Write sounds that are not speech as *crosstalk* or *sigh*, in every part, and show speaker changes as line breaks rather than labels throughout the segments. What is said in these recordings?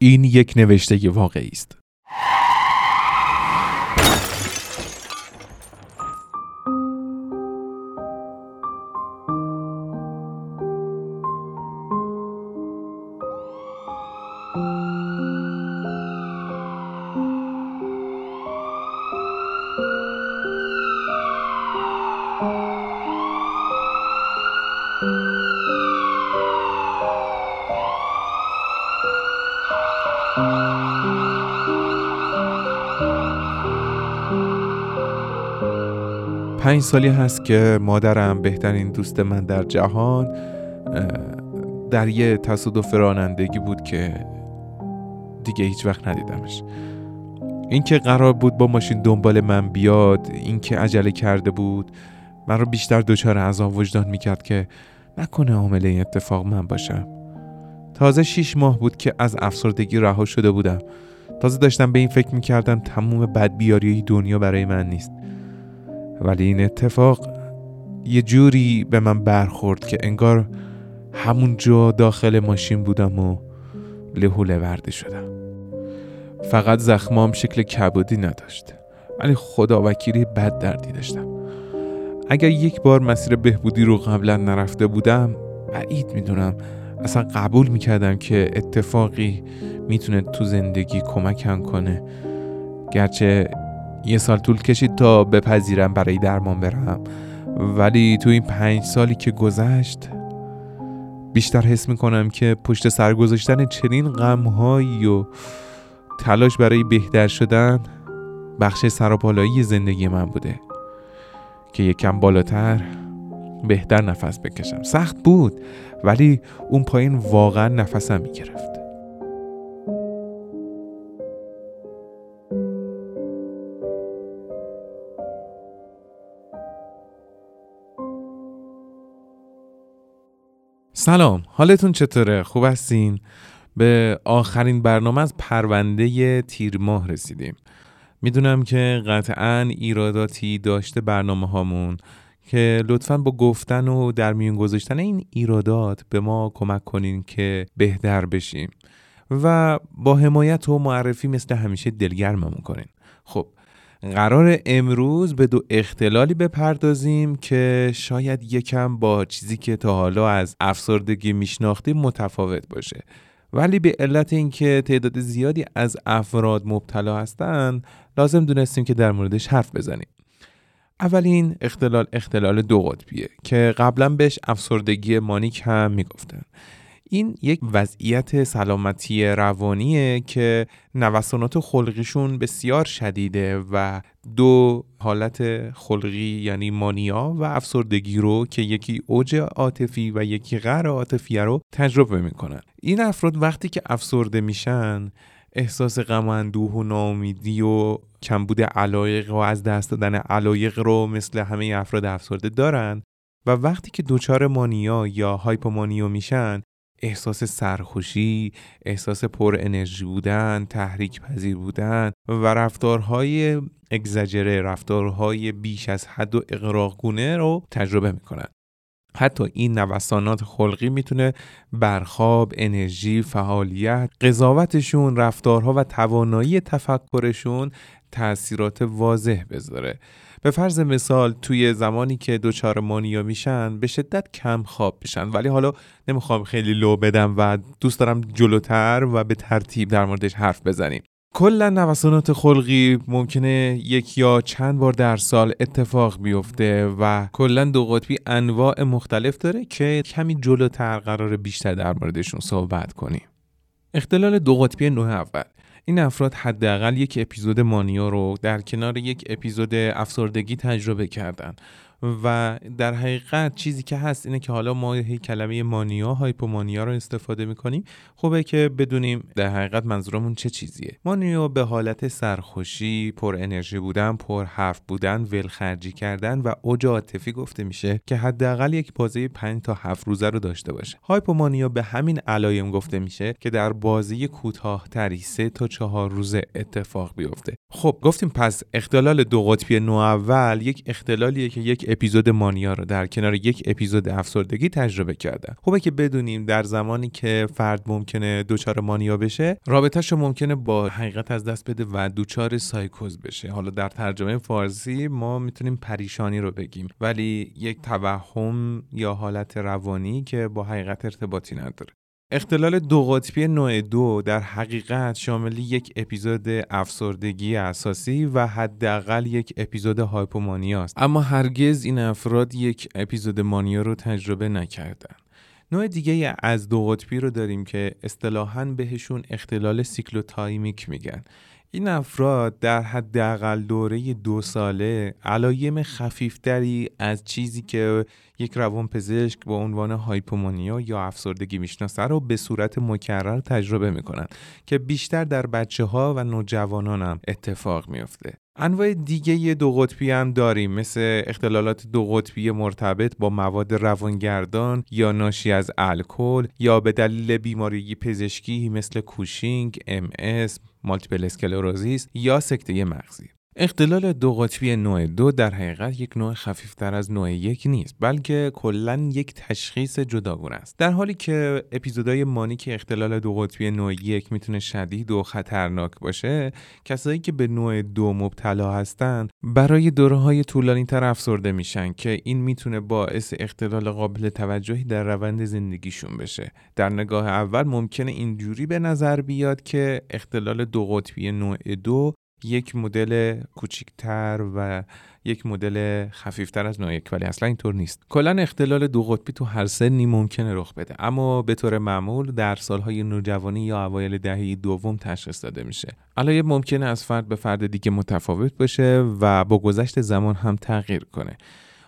این یک نوشته واقعی است. پنج سالی هست که مادرم بهترین دوست من در جهان در یه تصادف رانندگی بود که دیگه هیچ وقت ندیدمش. اینکه قرار بود با ماشین دنبال من بیاد اینکه عجله کرده بود من رو بیشتر دچار عذاب وجدان می‌کرد که نکنه عامل این اتفاق من باشم. تازه شیش ماه بود که از افسردگی رها شده بودم. تازه داشتم به این فکر می‌کردم تموم بدبیاری دنیا برای من نیست. ولی این اتفاق یه جوری به من برخورد که انگار همون جا داخل ماشین بودم و لهوله ورده شدم. فقط زخمام شکل کبودی نداشت ولی خدا وکیلی بد دردی داشتم. اگر یک بار مسیر بهبودی رو قبلا نرفته بودم بعید می‌دونم اصلا قبول می‌کردم که اتفاقی می‌تونه تو زندگی کمکم کنه. گرچه یه سال طول کشید تا بپذیرم برای درمان برم. ولی تو این پنج سالی که گذشت بیشتر حس می‌کنم که پشت سر گذاشتن چنین غمهایی و تلاش برای بهتر شدن بخش سراپالایی زندگی من بوده که یکم بالاتر بهتر نفس بکشم. سخت بود ولی اون پایین واقعا نفسم می‌گرفت. سلام حالتون چطوره؟ خوب هستین؟ به آخرین برنامه از پرونده تیر ماه رسیدیم می‌دونم که قطعا ایراداتی داشته برنامه هامون که لطفا با گفتن و در میون گذاشتن این ایرادات به ما کمک کنین که بهتر بشیم و با حمایت و معرفی مثل همیشه دلگرممون کنین خب قرار امروز به دو اختلالی بپردازیم که شاید یکم با چیزی که تا حالا از افسردگی میشناختیم متفاوت باشه. ولی به علت اینکه تعداد زیادی از افراد مبتلا هستند لازم دونستیم که در موردش حرف بزنیم. اولین اختلال اختلال دو قطبیه که قبلا بهش افسردگی مانیک هم می‌گفتن. این یک وضعیت سلامتی روانیه که نوسانات خلقیشون بسیار شدیده و دو حالت خلقی یعنی مانیا و افسردگی رو که یکی اوج عاطفی و یکی غیر عاطفی رو تجربه می‌کنن. این افراد وقتی که افسرده میشن احساس غم و اندوه و ناامیدی و کمبود علایق و از دست دادن علایق رو مثل همه افراد افسرده دارن و وقتی که دچار مانیا یا هایپومانیا میشن احساس سرخوشی، احساس پر انرژی بودن، تحریک پذیر بودن و رفتارهای اگزجره، رفتارهای بیش از حد و اقراقگونه رو تجربه می‌کنن. حتی این نوسانات خلقی می‌تونه برخواب، انرژی، فعالیت، قضاوتشون، رفتارها و توانایی تفکرشون تاثیرات واضح بذاره. به فرض مثال توی زمانی که دچار مانیا میشن به شدت کم خواب بشن ولی حالا نمی‌خوام خیلی لو بدم و دوست دارم جلوتر و به ترتیب در موردش حرف بزنیم. کلا نوسانات خلقی ممکنه یک یا چند بار در سال اتفاق بیفته و کلا دو قطبی انواع مختلف داره که کمی جلوتر قرار بیشتر در موردشون صحبت کنیم. اختلال دو قطبی نوع اول. این افراد حداقل یک اپیزود مانیا رو در کنار یک اپیزود افسردگی تجربه کردن. و در حقیقت چیزی که هست اینه که حالا ما هی کلمه مانیا هایپومانیا رو استفاده می‌کنیم. خوبه که بدونیم در حقیقت منظورمون چه چیزیه. مانیا به حالت سرخوشی پر انرژی بودن پر حرف بودن ولخرجی کردن و اوج عاطفی گفته میشه که حداقل یک بازی 5 تا 7 روزه رو داشته باشه. هایپومانیا به همین علایم گفته میشه که در بازی کوتاهتری 3 تا 4 روزه اتفاق بیفته. خب گفتیم پس اختلال دو قطبی نوع اول یک اختلالیه که یک اپیزود مانیا رو در کنار یک اپیزود افسردگی تجربه کردن. خوبه که بدونیم در زمانی که فرد ممکنه دچار مانیا بشه رابطهش ممکنه با حقیقت از دست بده و دچار سایکوز بشه. حالا در ترجمه فارسی ما می‌تونیم پریشانی رو بگیم ولی یک توهم یا حالت روانی که با حقیقت ارتباطی نداره. اختلال دو قطبی نوع دو در حقیقت شامل یک اپیزود افسردگی اساسی و حداقل یک اپیزود هایپومانیا است. اما هرگز این افراد یک اپیزود مانیا رو تجربه نکردن نوع دیگه از دو قطبی رو داریم که اصطلاحاً بهشون اختلال cyclothymic میگن. این افراد در حداقل دوره دو ساله علایم خفیفتری از چیزی که یک روانپزشک با عنوان hypomania یا افسردگی می‌شناسه رو به صورت مکرر تجربه می‌کنن که بیشتر در بچه ها و نوجوانان هم اتفاق میافته. انواع دیگه دو قطبی هم داریم مثل اختلالات دو قطبی مرتبط با مواد روانگردان یا ناشی از الکل یا به دلیل بیماری پزشکی مثل کوشینگ، ام مالتیپل اسکلروزیس یا سکته مغزی. اختلال دو قطبی نوع دو در حقیقت یک نوع خفیفتر از نوع یک نیست بلکه کلا یک تشخیص جداگانه است. در حالی که اپیزودهای مانیک اختلال دو قطبی نوع یک می‌تونه شدید و خطرناک باشه کسایی که به نوع دو مبتلا هستند برای دوره های طولانی تر افسرده میشن که این می‌تونه باعث اختلال قابل توجهی در روند زندگیشون بشه. در نگاه اول ممکنه اینجوری به نظر بیاد که اختلال دو قطبی نوع دو یک مدل کوچیکتر و یک مدل خفیفتر از نوع ولی اصلا اینطور نیست. کلا اختلال دو قطبی تو هر سنی ممکنه رخ بده. اما به طور معمول در سالهای نوجوانی یا اوایل دهه دوم تشخیص داده میشه. علایه ممکنه از فرد به فرد دیگه متفاوت باشه و با گذشت زمان هم تغییر کنه.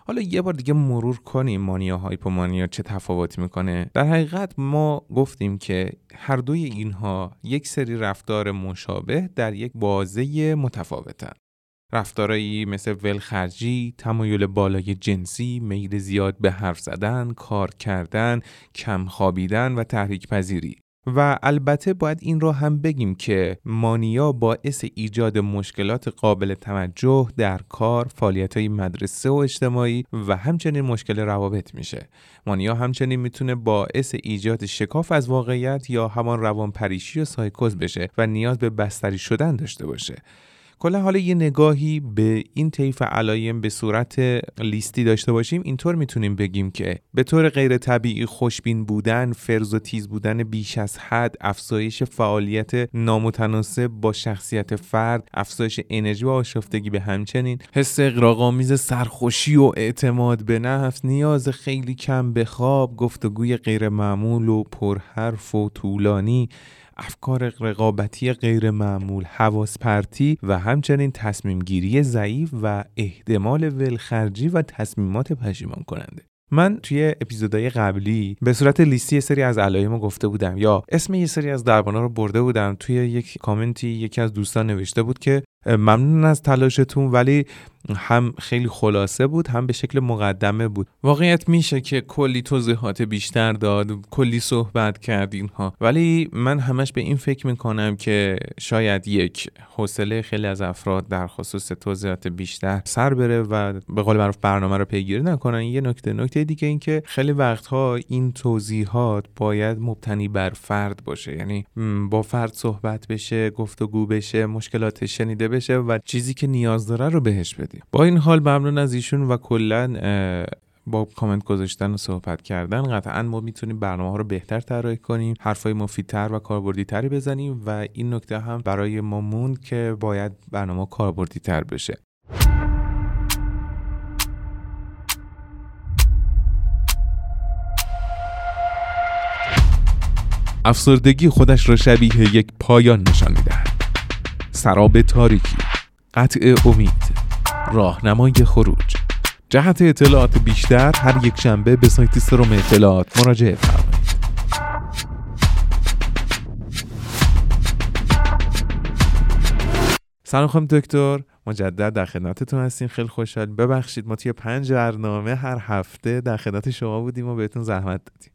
حالا یه بار دیگه مرور کنیم مانیا هایپومانیا چه تفاوتی می‌کنه. در حقیقت ما گفتیم که هر دوی اینها یک سری رفتار مشابه در یک بازه متفاوتن. رفتارهایی مثل ولخرجی، تمایل بالای جنسی، میل زیاد به حرف زدن، کار کردن، کم خوابیدن و تحریک پذیری و البته باید این رو هم بگیم که مانیا باعث ایجاد مشکلات قابل توجه در کار، فعالیت های مدرسه و اجتماعی و همچنین مشکل روابط میشه. مانیا همچنین می‌تونه باعث ایجاد شکاف از واقعیت یا همان روان پریشی و سایکوز بشه و نیاز به بستری شدن داشته باشه. کلا حالا یه نگاهی به این طیف علایم به صورت لیستی داشته باشیم اینطور می‌تونیم بگیم که به طور غیر طبیعی خوشبین بودن فرز و تیز بودن بیش از حد افزایش فعالیت نامتناسب با شخصیت فرد افزایش انرژی و آشفتگی به همچنین حس اقراق‌آمیز سرخوشی و اعتماد به نفس نیاز خیلی کم به خواب گفتگوی غیر معمول و پرحرف و طولانی. افکار رقابتی غیر معمول حواس پرتی و همچنین تصمیم گیری ضعیف و احتمال ولخرجی و تصمیمات پشیمان کننده من توی اپیزودهای قبلی به صورت لیستی سری از علائم گفته بودم یا اسم یه سری از دربانا رو برده بودم. توی یک کامنتی یکی از دوستان نوشته بود که ممنون از تلاشتون ولی هم خیلی خلاصه بود هم به شکل مقدمه بود. واقعیت میشه که کلی توضیحات بیشتر داد کلی صحبت کرد اینها. ولی من همش به این فکر می‌کنم که شاید یک حوصله خیلی از افراد در خصوص توضیحات بیشتر سر بره و به قول معروف برنامه رو پیگیری نکنن. یه نکته نکته دیگه این که خیلی وقتها این توضیحات باید مبتنی بر فرد باشه. یعنی با فرد صحبت بشه گفتگو بشه مشکلاتش شنیده بشه و چیزی که نیاز داره رو بهش بدیم. با این حال ممنون از ایشون و کلا با کامنت گذاشتن و صحبت کردن قطعا ما می‌تونیم برنامه ها رو بهتر طراحی کنیم حرفای مفیدتر و کاربردی تری بزنیم و این نکته هم برای ما موند که باید برنامه کاربردی تر بشه. افسردگی خودش را شبیه یک پایان نشان سراب تاریکی قطع امید راهنمای خروج. جهت اطلاعات بیشتر هر یک شنبه به سایت سروم اطلاعات مراجعه فرمایید. سلام خانم دکتر مجدد در خدمتتون هستیم. خیلی خوشحال ببخشید ما توی پنج برنامه هر هفته در خدمت شما بودیم و بهتون زحمت دادیم.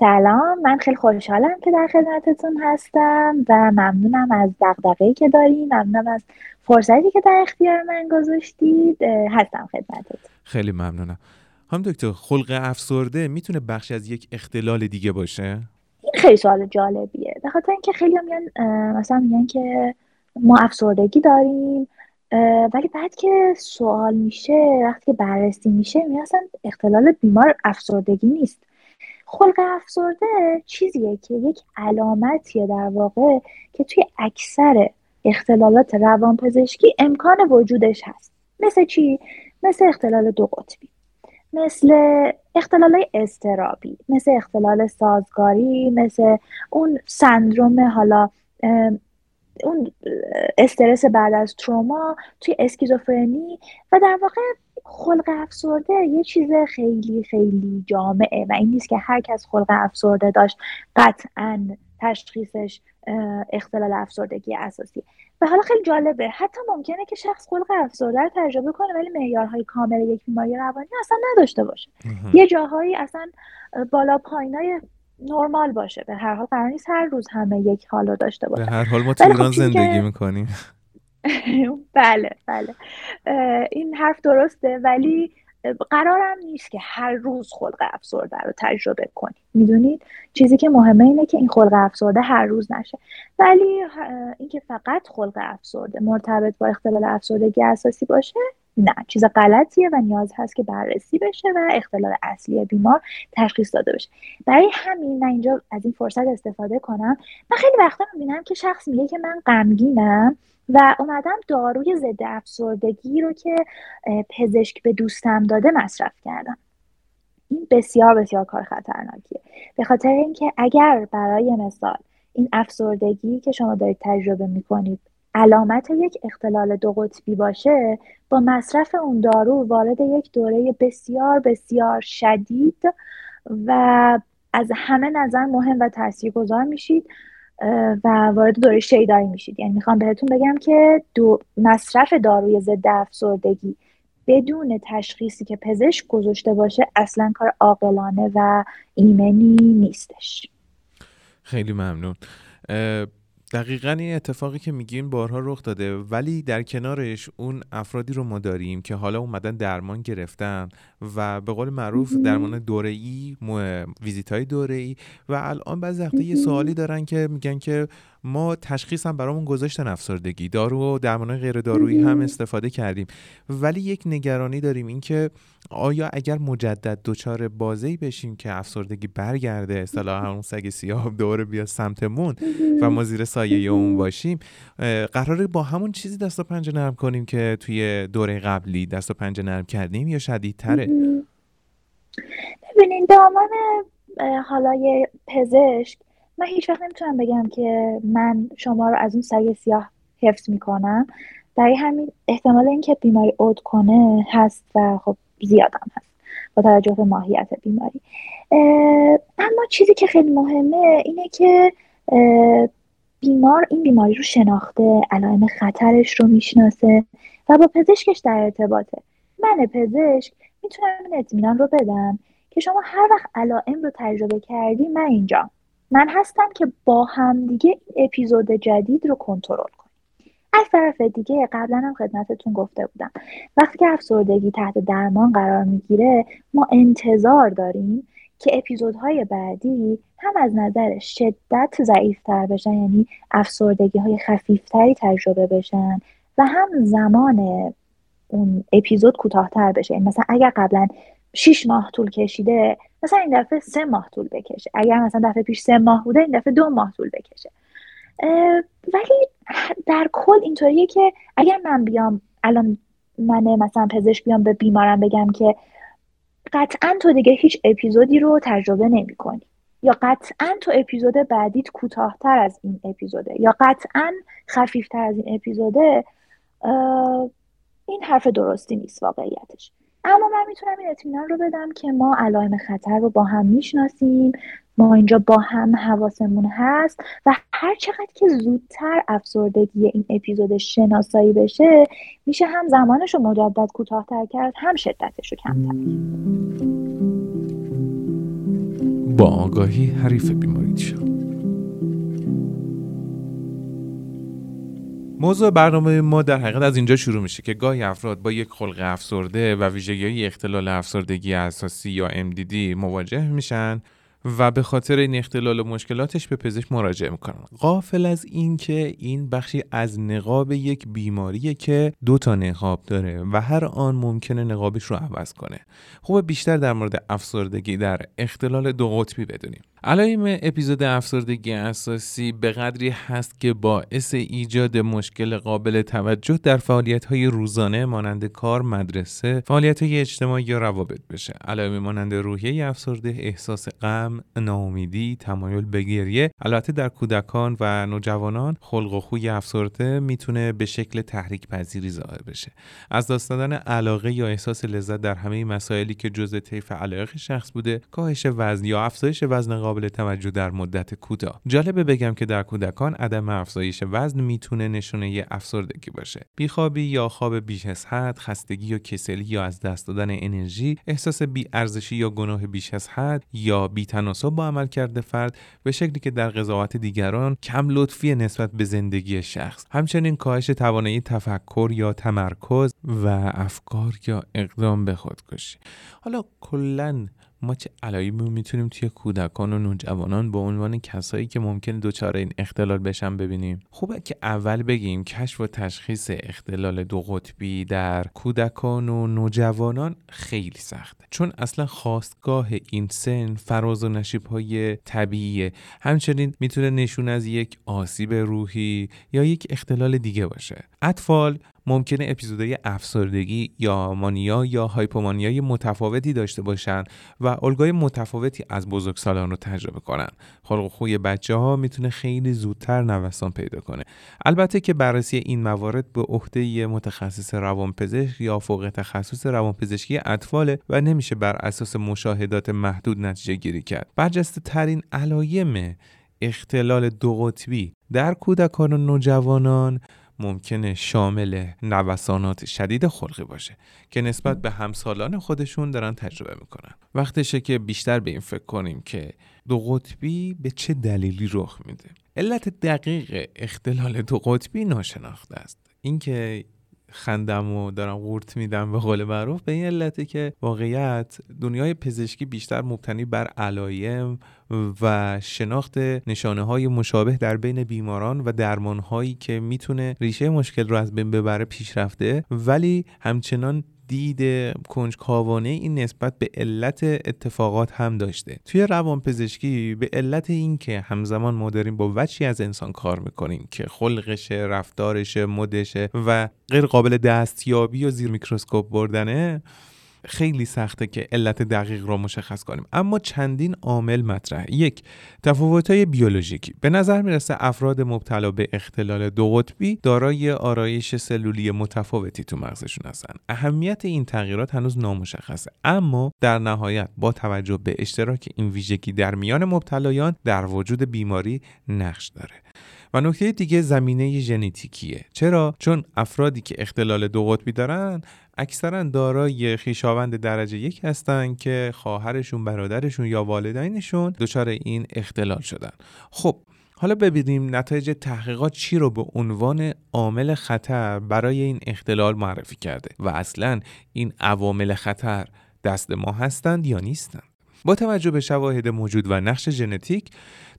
سلام. من خیلی خوشحالم که در خدمتتون هستم و ممنونم از دقدقهی که دارین. ممنونم از فرصتی که در اختیار من گذاشتید. هستم خدمتتون.
خیلی ممنونم. هم دکتر خلق افسرده می‌تونه بخشی از یک اختلال دیگه باشه؟
این خیلی سوال جالبیه. به خاطر اینکه خیلی میگن مثلا میگن که ما افسردگی داریم ولی بعد که سوال میشه وقتی که بررسی میشه می اصلا اختلال بیمار افسردگی نیست. خلق افسرده چیزیه که یک علامتیه در واقع که توی اکثر اختلالات روانپزشکی امکان وجودش هست. مثل چی؟ مثل اختلال دو قطبی مثل اختلال استرابی مثل اختلال سازگاری مثل اون سندروم حالا اون استرس بعد از تروما توی اسکیزوفرنی و در واقع خلق افسرده یه چیز خیلی خیلی جامعه و این نیست که هر کس خلق افسرده داشت قطعا تشخیصش اختلال افسردگی اساسی. و حالا خیلی جالبه حتی ممکنه که شخص خلق افسرده رو تجربه کنه ولی معیارهای کامل یک بیماری روانی اصلا نداشته باشه. یه جاهایی اصلا بالا پایینای نرمال باشه. به هر حال قرار نیست هر روز همه یک حال رو داشته باشه.
به هر حال ما تو ایران خب زندگی می‌کنیم. *laughs*
بله بله. این حرف درسته ولی قرارم نیست که هر روز خلق افسرده رو تجربه کنید می‌دونید چیزی که مهمه اینه که این خلق افسرده هر روز نشه. ولی اینکه فقط خلق افسرده مرتبط با اختلال افسردگی اساسی باشه نه چیز غلطیه و نیاز هست که بررسی بشه و اختلال اصلی بیمار تشخیص داده بشه. برای همین من اینجا از این فرصت استفاده کنم. من خیلی وقتا می‌بینم که شخص میگه که من غمگینم و اومدم داروی ضد افسردگی رو که پزشک به دوستم داده مصرف کردم. این بسیار بسیار کار خطرناکیه. به خاطر اینکه اگر برای مثال این افسردگی که شما دارید تجربه می‌کنید علامت یک اختلال دو قطبی باشه با مصرف اون دارو وارد یک دوره بسیار بسیار شدید و از همه نظر مهم و تاثیرگذار میشید و وارد دوره شیدایی میشید. یعنی می‌خوام بهتون بگم که دو مصرف داروی ضد افسردگی بدون تشخیصی که پزشک گذاشته باشه اصلا کار عاقلانه و ایمنی نیستش.
خیلی ممنون. دقیقا این اتفاقی که میگین بارها رخ داده ولی در کنارش اون افرادی رو ما داریم که حالا اومدن درمان گرفتن و به قول معروف درمان دوره ای ویزیت های دوره ای و الان بعضی وقتا یه سوالی دارن که میگن که ما تشخیص هم برامون گذاشتن افسردگی دارو و درمان غیر دارویی هم استفاده کردیم. ولی یک نگرانی داریم اینکه آیا اگر مجدد دچار بازی بشیم که افسردگی برگرده اصطلاح همون سگ سیاه دوره بیا سمتمون و ما زیر سایه اون باشیم قراره با همون چیزی دست و پنجه نرم کنیم که توی دوره قبلی دست و پنجه نرم کردیم یا شدیدتره؟
ببینین دامان حالا پزشک من هیچ وقت نمی‌تونم بگم که من شما رو از اون سگ سیاه حفظ می‌کنم. برای همین احتمال اینکه بیماری عود کنه هست و خب زیادم هست با توجه به ماهیت بیماری. اما چیزی که خیلی مهمه اینه که بیمار این بیماری رو شناخته علائم خطرش رو می‌شناسه و با پزشکش در ارتباطه. من پزشک می‌تونم این اطمینان رو بدم که شما هر وقت علائم رو تجربه کردی من اینجا من هستم که با هم دیگه این اپیزود جدید رو کنترل کنیم از طرف دیگه قبلا هم خدمتتون گفته بودم. وقتی که افسردگی تحت درمان قرار می‌گیره ما انتظار داریم که اپیزودهای بعدی هم از نظر شدت ضعیفتر بشن یعنی افسردگی های خفیفتری تجربه بشن و هم زمان اون اپیزود کوتاهتر بشه. یعنی مثلا اگر قبلا 6 ماه طول کشیده مثلا این دفعه سه ماه طول بکشه. اگر مثلا دفعه پیش سه ماه بوده این دفعه دو ماه طول بکشه. ولی در کل اینطوریه که اگر من بیام الان من مثلا پزشک بیام به بیمارم بگم که قطعا تو دیگه هیچ اپیزودی رو تجربه نمی کنی یا قطعا تو اپیزود بعدیت کوتاهتر از این اپیزوده. یا قطعا خفیفتر از این اپیزوده این حرف درستی نیست واقعیتش. اما من می‌تونم این اطمینان رو بدم که ما علائم خطر رو با هم می‌شناسیم. ما اینجا با هم حواسمون هست و هر چقدر که زودتر افسردگی این اپیزود شناسایی بشه میشه هم زمانش رو مجدد کوتاهتر کرد هم شدتش رو کمتر
با آگاهی حریف بیماری شد موضوع برنامه ما در حقیقت از اینجا شروع میشه که گاهی افراد با یک خلق افسرده و ویژگی اختلال افسردگی اساسی یا MDD مواجه میشن و به خاطر این اختلال و مشکلاتش به پزشک مراجعه می‌کنن. قافل از اینکه این بخشی از نقاب یک بیماریه که دو تا نقاب داره و هر آن ممکنه نقابش رو عوض کنه. خوب بیشتر در مورد افسردگی در اختلال دو قطبی بدونیم. علائم اپیزود افسردگی اساسی به قدری هست که باعث ایجاد مشکل قابل توجه در فعالیت های روزانه مانند کار، مدرسه، فعالیت های اجتماعی یا روابط بشه. علائم مانند روحیه افسرده، احساس غم، ناامیدی، تمایل به گریه، البته در کودکان و نوجوانان خلق و خوی افسرده می‌تونه به شکل تحریک پذیری ظاهر بشه. از دست دادن علاقه یا احساس لذت در همه مسائلی که جزء طیف علایق شخص بوده، کاهش وزن یا افزایش وزن قابل توجه در مدت کوتاه. جالبه بگم که در کودکان عدم افزایش وزن می‌تونه نشونه افسردگی باشه. بیخوابی یا خواب بیش از حد خستگی یا کسلی یا از دست دادن انرژی احساس بی ارزشی یا گناه بیش از حد یا بی تناسب با عمل کرده فرد به شکلی که در قضاوت دیگران کم لطفی نسبت به زندگی شخص. همچنین کاهش توانایی تفکر یا تمرکز و افکار یا اقدام به خودکشی. حالا کلا ما چه علایمی می‌تونیم توی کودکان و نوجوانان به عنوان کسایی که ممکن دچار این اختلال بشن ببینیم؟ خوبه که اول بگیم کشف و تشخیص اختلال دو قطبی در کودکان و نوجوانان خیلی سخته. چون اصلا خواستگاه این سن فراز و نشیب های طبیعیه. همچنین می‌تونه نشون از یک آسیب روحی یا یک اختلال دیگه باشه. اطفال ممکنه اپیزودهای افسردگی یا مانیا یا هایپومانیای متفاوتی داشته باشن و الگوی متفاوتی از بزرگسالان رو تجربه کنن. خلق خوی بچه ها می‌تونه خیلی زودتر نوسان پیدا کنه. البته که بررسی این موارد به عهده متخصص روانپزشک یا فوق تخصص روانپزشکی اطفاله و نمیشه بر اساس مشاهدات محدود نتیجه گیری کرد. برجسته ترین علائم اختلال دو قطبی در کودکان و نوجوانان ممکنه شامل نوسانات شدید خلقی باشه که نسبت به همسالان خودشون دارن تجربه می‌کنن. وقتشه که بیشتر به این فکر کنیم که دو قطبی به چه دلیلی رخ میده. علت دقیق اختلال دو قطبی ناشناخته است. اینکه خندم و دارم قورت میدم به قول معروف. به این علته که واقعیت دنیای پزشکی بیشتر مبتنی بر علایم و شناخت نشانه های مشابه در بین بیماران و درمان هایی که می‌تونه ریشه مشکل رو از بین ببره پیشرفته. ولی همچنان دید کنجکاوانه این نسبت به علت اتفاقات هم داشته. توی روانپزشکی به علت اینکه همزمان ما داریم با وچی از انسان کار می‌کنیم که خلقش رفتارش مدشه و غیر قابل دستیابی و زیر میکروسکوپ بردنه خیلی سخته که علت دقیق را مشخص کنیم. اما چندین عامل مطرح. یک های بیولوژیکی به نظر می‌رسه افراد مبتلا به اختلال دو قطبی دارای آرایش سلولی متفاوتی تو مغزشون هستن. اهمیت این تغییرات هنوز نامشخصه. اما در نهایت با توجه به اشتراک این ویژگی در میان مبتلایان در وجود بیماری نقش داره. و نکته دیگه زمینه ژنتیکیه. چرا؟ چون افرادی که اختلال دو قطبی دارن اکثرا دارای خویشاوند درجه یک هستن که خواهرشون برادرشون یا والدینشون دچار این اختلال شدن. خب حالا ببینیم نتایج تحقیقات چی رو به عنوان عامل خطر برای این اختلال معرفی کرده و اصلا این عوامل خطر دست ما هستند یا نیستند. با توجه به شواهد موجود و نقش ژنتیک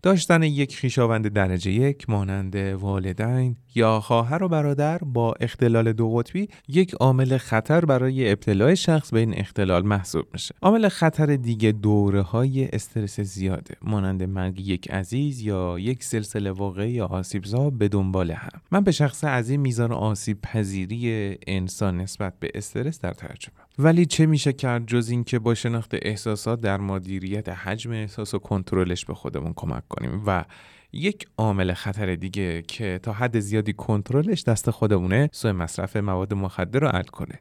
داشتن یک خیشاوند درجه یک مانند والدین یا خواهر و برادر با اختلال دو قطبی یک عامل خطر برای ابتلای شخص به این اختلال محسوب میشه. عامل خطر دیگه دوره های استرس زیاده مانند مرگ یک عزیز یا یک سلسله واقعی آسیبزا به دنبال هم. من به شخص از این میزان آسیب پذیری انسان نسبت به استرس در تعجبم ولی چه میشه کرد جز اینکه با شناخت احساسات در مدیریت حجم احساس و کنترلش به خودمون کمک کنیم و یک عامل خطر دیگه که تا حد زیادی کنترلش دست خودمونه سوء مصرف مواد مخدر رو الکله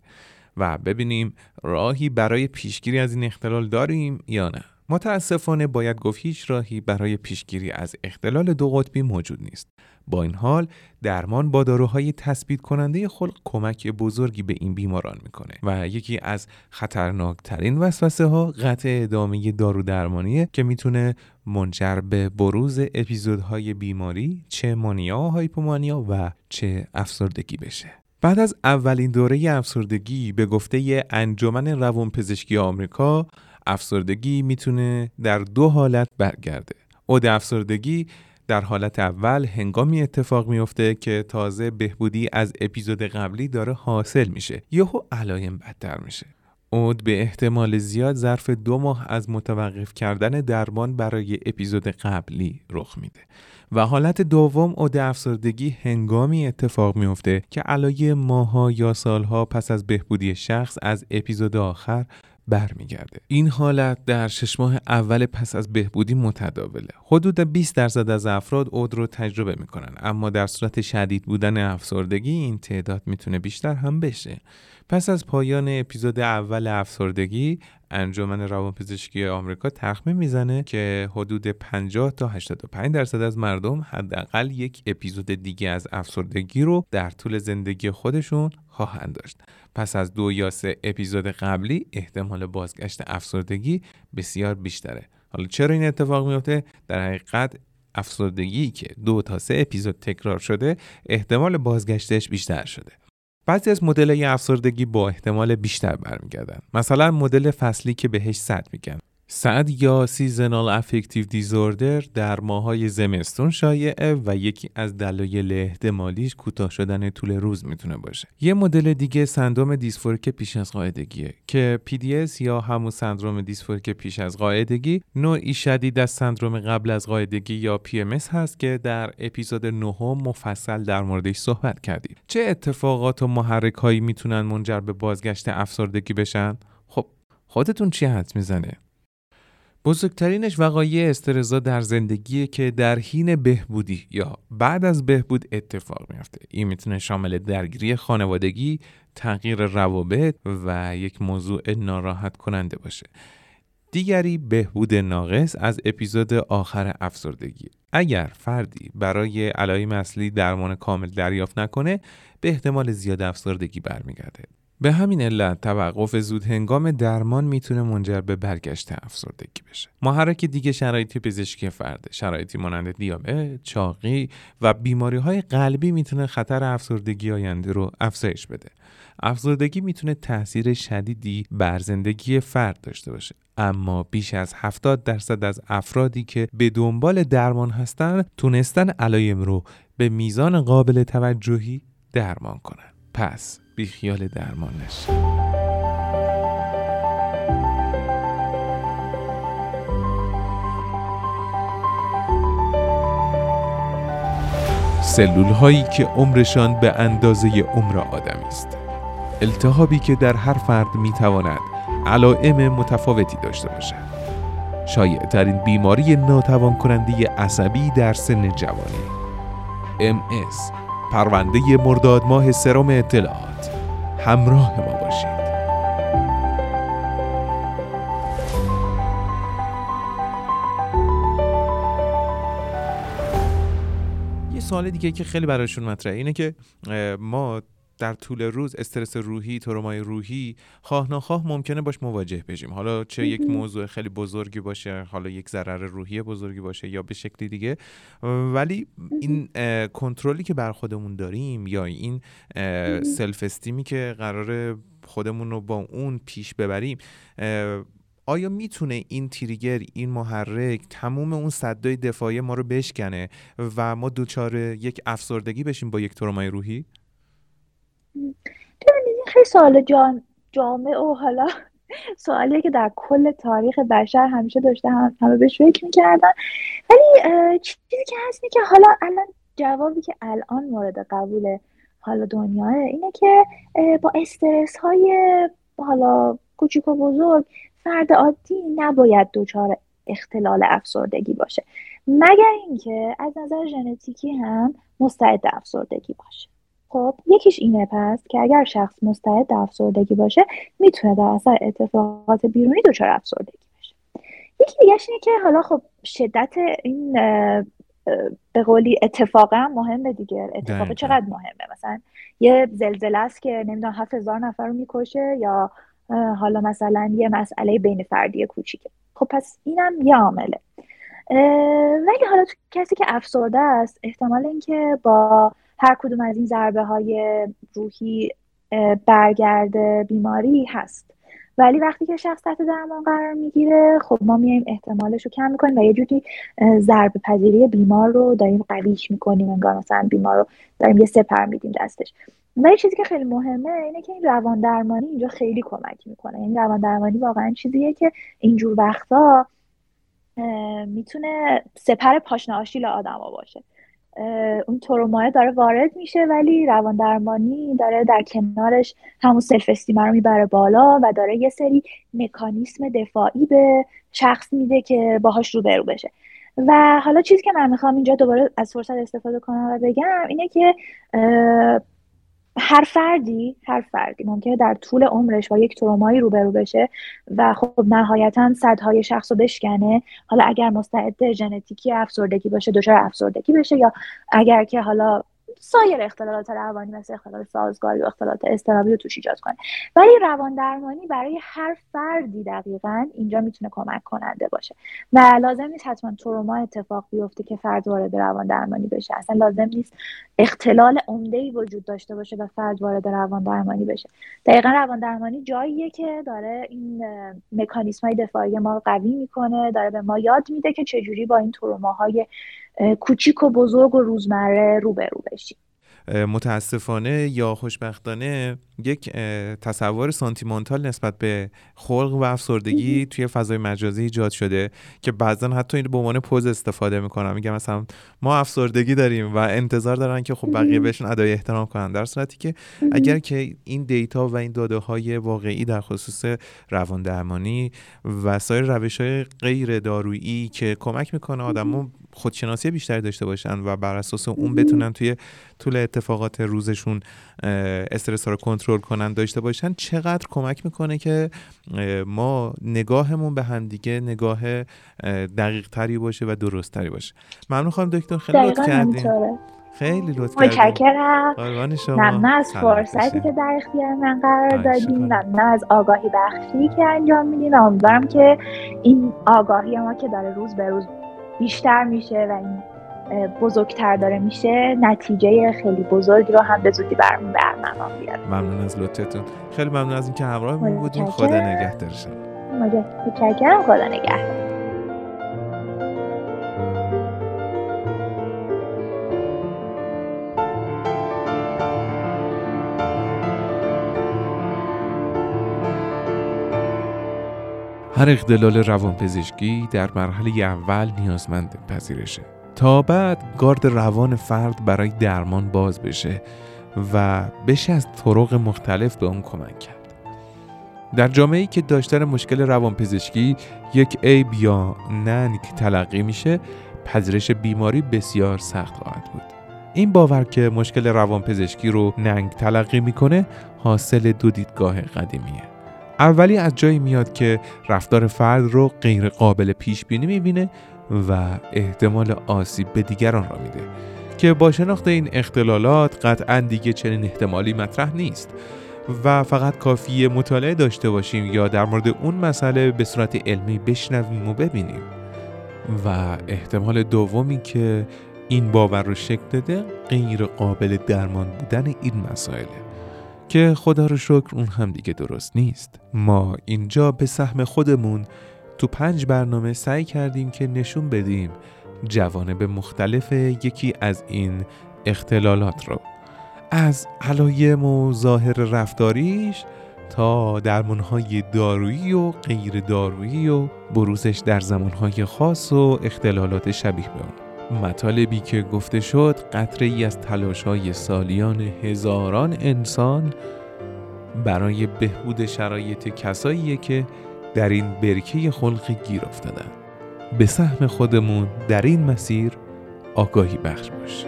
و ببینیم راهی برای پیشگیری از این اختلال داریم یا نه. متاسفانه باید گفت هیچ راهی برای پیشگیری از اختلال دو قطبی موجود نیست. با این حال درمان با داروهای تثبیت کننده خلق کمک بزرگی به این بیماران می‌کنه و یکی از خطرناکترین وسوسه ها قطع ادامه دارو درمانیه که می‌تونه منجر به بروز اپیزودهای بیماری چه مانیا هایپومانیا و چه افسردگی بشه بعد از اولین دوره افسردگی به گفته انجمن روانپزشکی آمریکا افسردگی می‌تونه در دو حالت برگرده. اود افسردگی در حالت اول هنگامی اتفاق میفته که تازه بهبودی از اپیزود قبلی داره حاصل میشه. یهو علایم بدتر میشه. اود به احتمال زیاد ظرف دو ماه از متوقف کردن درمان برای اپیزود قبلی رخ میده. و حالت دوم اود افسردگی هنگامی اتفاق میفته که علایه ماها یا سالها پس از بهبودی شخص از اپیزود آخر برمیگرده. این حالت در شش ماه اول پس از بهبودی متداوله. حدود 20 درصد از افراد اود رو تجربه می‌کنن اما در صورت شدید بودن افسردگی این تعداد می‌تونه بیشتر هم بشه. پس از پایان اپیزود اول افسردگی انجمن روانپزشکی آمریکا تخمین می‌زنه که حدود 50 تا 85 درصد از مردم حداقل یک اپیزود دیگه از افسردگی رو در طول زندگی خودشون خواهند داشت. پس از دو یا سه اپیزود قبلی احتمال بازگشت افسردگی بسیار بیشتره. حالا چرا این اتفاق میفته؟ در حقیقت افسردگی که دو تا سه اپیزود تکرار شده احتمال بازگشتش بیشتر شده. بعضی از مدل افسردگی با احتمال بیشتر برمیگردن. مثلا مدل فصلی که بهش SAD میگن. SAD یا seasonal affective disorder در ماهای زمستون شایعه و یکی از دلایل احتمالیش کوتاه شدن طول روز می‌تونه باشه. یه مدل دیگه سندروم dysphoric پیش از قاعدگیه که PDS یا همون سندروم dysphoric پیش از قاعدگی نوعی شدید از سندروم قبل از قاعدگی یا PMS هست که در اپیزود نهم مفصل در موردش صحبت کردیم. چه اتفاقات و محرک هایی می‌تونن منجر به بازگشت افسردگی بشن؟ خب خودتون چی حد می‌زنه؟ بزرگترینش وقایع استرزا در زندگیه که در حین بهبودی یا بعد از بهبود اتفاق میافته. این می‌تونه شامل درگیری خانوادگی تغییر روابط و یک موضوع ناراحت کننده باشه. دیگری بهبود ناقص از اپیزود آخر افسردگی. اگر فردی برای علائم اصلی درمان کامل دریافت نکنه به احتمال زیاد افسردگی برمیگرده. به همین علت توقف زود هنگام درمان می‌تونه منجر به برگشت افسردگی بشه. محرک دیگه شرایطی پزشکی فرده. شرایطی مانند دیابت، چاقی و بیماری های قلبی می‌تونه خطر افسردگی آینده رو افزایش بده. افسردگی می‌تونه تاثیر شدیدی بر زندگی فرد داشته باشه. اما بیش از 70 درصد از افرادی که به دنبال درمان هستن تونستن علایم رو به میزان قابل توجهی درمان کنن. پس بیخیال درمان نشه سلول هایی که عمرشان به اندازه عمر آدمی است. التهابی که در هر فرد می تواند علائم متفاوتی داشته باشد. شایع ترین بیماری ناتوان کننده عصبی در سن جوانی. MS پرونده مرداد ماه سرم اطلاعات. همراه ما باشید. یه سوال دیگه که خیلی برایشون مطرحه اینه که ما در طول روز استرس روحی ترومای روحی خواه نخواه ممکنه باش مواجه بشیم. حالا چه یک موضوع خیلی بزرگی باشه حالا یک ضرر روحی بزرگی باشه یا به شکلی دیگه ولی این کنترلی که بر خودمون داریم یا این سلف استیمی که قرار خودمون رو با اون پیش ببریم آیا می‌تونه این تریگر این محرک تموم اون صدای دفاعی ما رو بشکنه و ما دوچار یک افسردگی بشیم با یک ترومای روحی؟
ببینید خیلی سوال جان جامع و حالا سوالیه که در کل تاریخ بشر همیشه داشته هم همه بهش فکر می‌کردن. ولی چیزی که هست که حالا الان جوابی که الان مورد قبول حالا دنیاه اینه که با استرس های حالا کوچیک و بزرگ فرد عادی نباید دچار اختلال افسردگی باشه. مگر اینکه از نظر ژنتیکی هم مستعد افسردگی باشه. خب یکیش اینه پس که اگر شخص مستعد افسردگی باشه می‌تونه در اثر اتفاقات بیرونی دچار افسردگی بشه. یکی دیگه اینه که حالا خب شدت این به قولی اتفاق هم مهمه دیگه. اتفاق چقدر مهمه؟ مثلا یه زلزله است که نمی‌دونم هفت هزار نفر رو می‌کشه یا حالا مثلا یه مسئله بین فردی کوچیکه. خب پس اینم یه عامله. ولی حالا تو کسی که افسرده است احتمال اینکه با هر کدوم از این ضربه های روحی برگرده بیماری هست. ولی وقتی که شخص تحت درمان قرار می‌گیره خب ما میایم احتمالش رو کم می‌کنیم و یه جوری ضربه پذیری بیمار رو داریم قویش می‌کنیم. انگار مثلا بیمار رو داریم یه سپر میدیم دستش. و یه چیزی که خیلی مهمه اینه که این روان درمانی اینجا خیلی کمک می‌کنه. این روان درمانی واقعا چیزیه که اینجور وقتا می‌تونه سپر پاشنه آشیل آدما باشه. اون ترومای داره وارد میشه ولی روان درمانی داره در کنارش همون سلف استیمه رو می‌بره بالا و داره یه سری مکانیسم دفاعی به شخص میده که باهاش روبرو بشه. و حالا چیزی که من می‌خوام اینجا دوباره از فرصت استفاده کنم و بگم اینه که هر فردی هر فردی ممکنه در طول عمرش با یک ترومایی روبرو بشه و خب نهایتا صدهای شخص رو بشکنه. حالا اگر مستعد ژنتیکی افسردگی باشه دچار افسردگی بشه یا اگر که حالا سایر اختلالات روانی مثل اختلال سازگاری و اختلالات استرابی رو توش ایجاد کنه. ولی روان درمانی برای هر فردی دقیقا اینجا می‌تونه کمک کننده باشه. و لازم نیست حتما تروما اتفاق بیفته که فرد وارد روان درمانی بشه. اصلا لازم نیست اختلال عمده ای وجود داشته باشه و فرد وارد روان درمانی بشه. دقیقا روان درمانی جاییه که داره این مکانیسم های دفاعی ما رو قوی می‌کنه داره به ما یاد میده که چجوری با این تروماهای کوچیک و بزرگ و روزمره روبرو بشیم.
متاسفانه یا خوشبختانه یک تصور سانتیمانتال نسبت به خلق و افسردگی توی فضای مجازی ایجاد شده که بعضا حتی این به عنوان پوز استفاده می‌کنن. میگم مثلا ما افسردگی داریم و انتظار دارن که خب بقیه بهشون ادای احترام کنن. در صورتی که اگر که این دیتا و این داده های واقعی در خصوص روان درمانی و سایر روش های غیر دارویی که کمک می‌کنه آدمو خودشناسی بیشتری داشته باشن و بر اساس اون بتونن توی طول اتفاقات روزشون استرس ها رو کنترل کنن داشته باشن چقدر کمک می‌کنه که ما نگاهمون به همدیگه نگاه دقیق تری باشه و درست تری باشه. ممنون خواهم دکتر خیلی لطف کردین. خیلی لطف
متشکرم. ممنون از فرصتی که در اختیار من قرار دادیم ممنون از آگاهی بخشی که انجام میدین. امیدوارم که این آگاهی ما که داره روز به روز بیشتر میشه و این بزرگتر داره میشه نتیجه خیلی بزرگی رو هم به زودی برمون برنامه بیاد
ممنون از لطفتون خیلی ممنون از اینکه همراه بودیم خدا نگهدارشون
متشکرم. خدا نگهدار.
هر اختلال روانپزشکی در مرحله اول نیازمند پذیرشه. تا بعد گارد روان فرد برای درمان باز بشه و بشه از طرق مختلف به اون کمک کرد. در جامعه که داشتن مشکل روانپزشکی یک عیب یا ننگ تلقی میشه پذیرش بیماری بسیار سخت خواهد بود. این باور که مشکل روانپزشکی رو ننگ تلقی می‌کنه حاصل دو دیدگاه قدیمیه. اولی از جایی میاد که رفتار فرد رو غیر قابل پیش بینی می‌بینه و احتمال آسیب به دیگران را میده که با شناخت این اختلالات قطعا دیگه چنین احتمالی مطرح نیست و فقط کافی مطالعه داشته باشیم یا در مورد اون مسئله به صورت علمی بشنویم و ببینیم. و احتمال دومی که این باور رو شکل داده غیر قابل درمان بودن این مسائله. که خدا رو شکر اون هم دیگه درست نیست. ما اینجا به سهم خودمون تو پنج برنامه سعی کردیم که نشون بدیم جوانب مختلف یکی از این اختلالات رو. از علایم و ظاهر رفتاریش تا درمانهای دارویی و غیر دارویی و بروزش در زمانهای خاص و اختلالات شبیه به اون. مطالبی که گفته شد قطره ای از تلاش های سالیان هزاران انسان برای بهبود شرایط کساییه که در این برکه خلقی گیر افتادن. به سهم خودمون در این مسیر آگاهی بخش باشه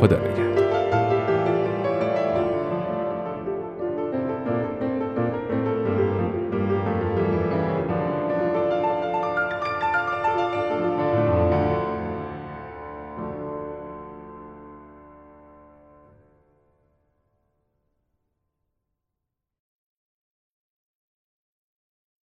خدا نگهدار.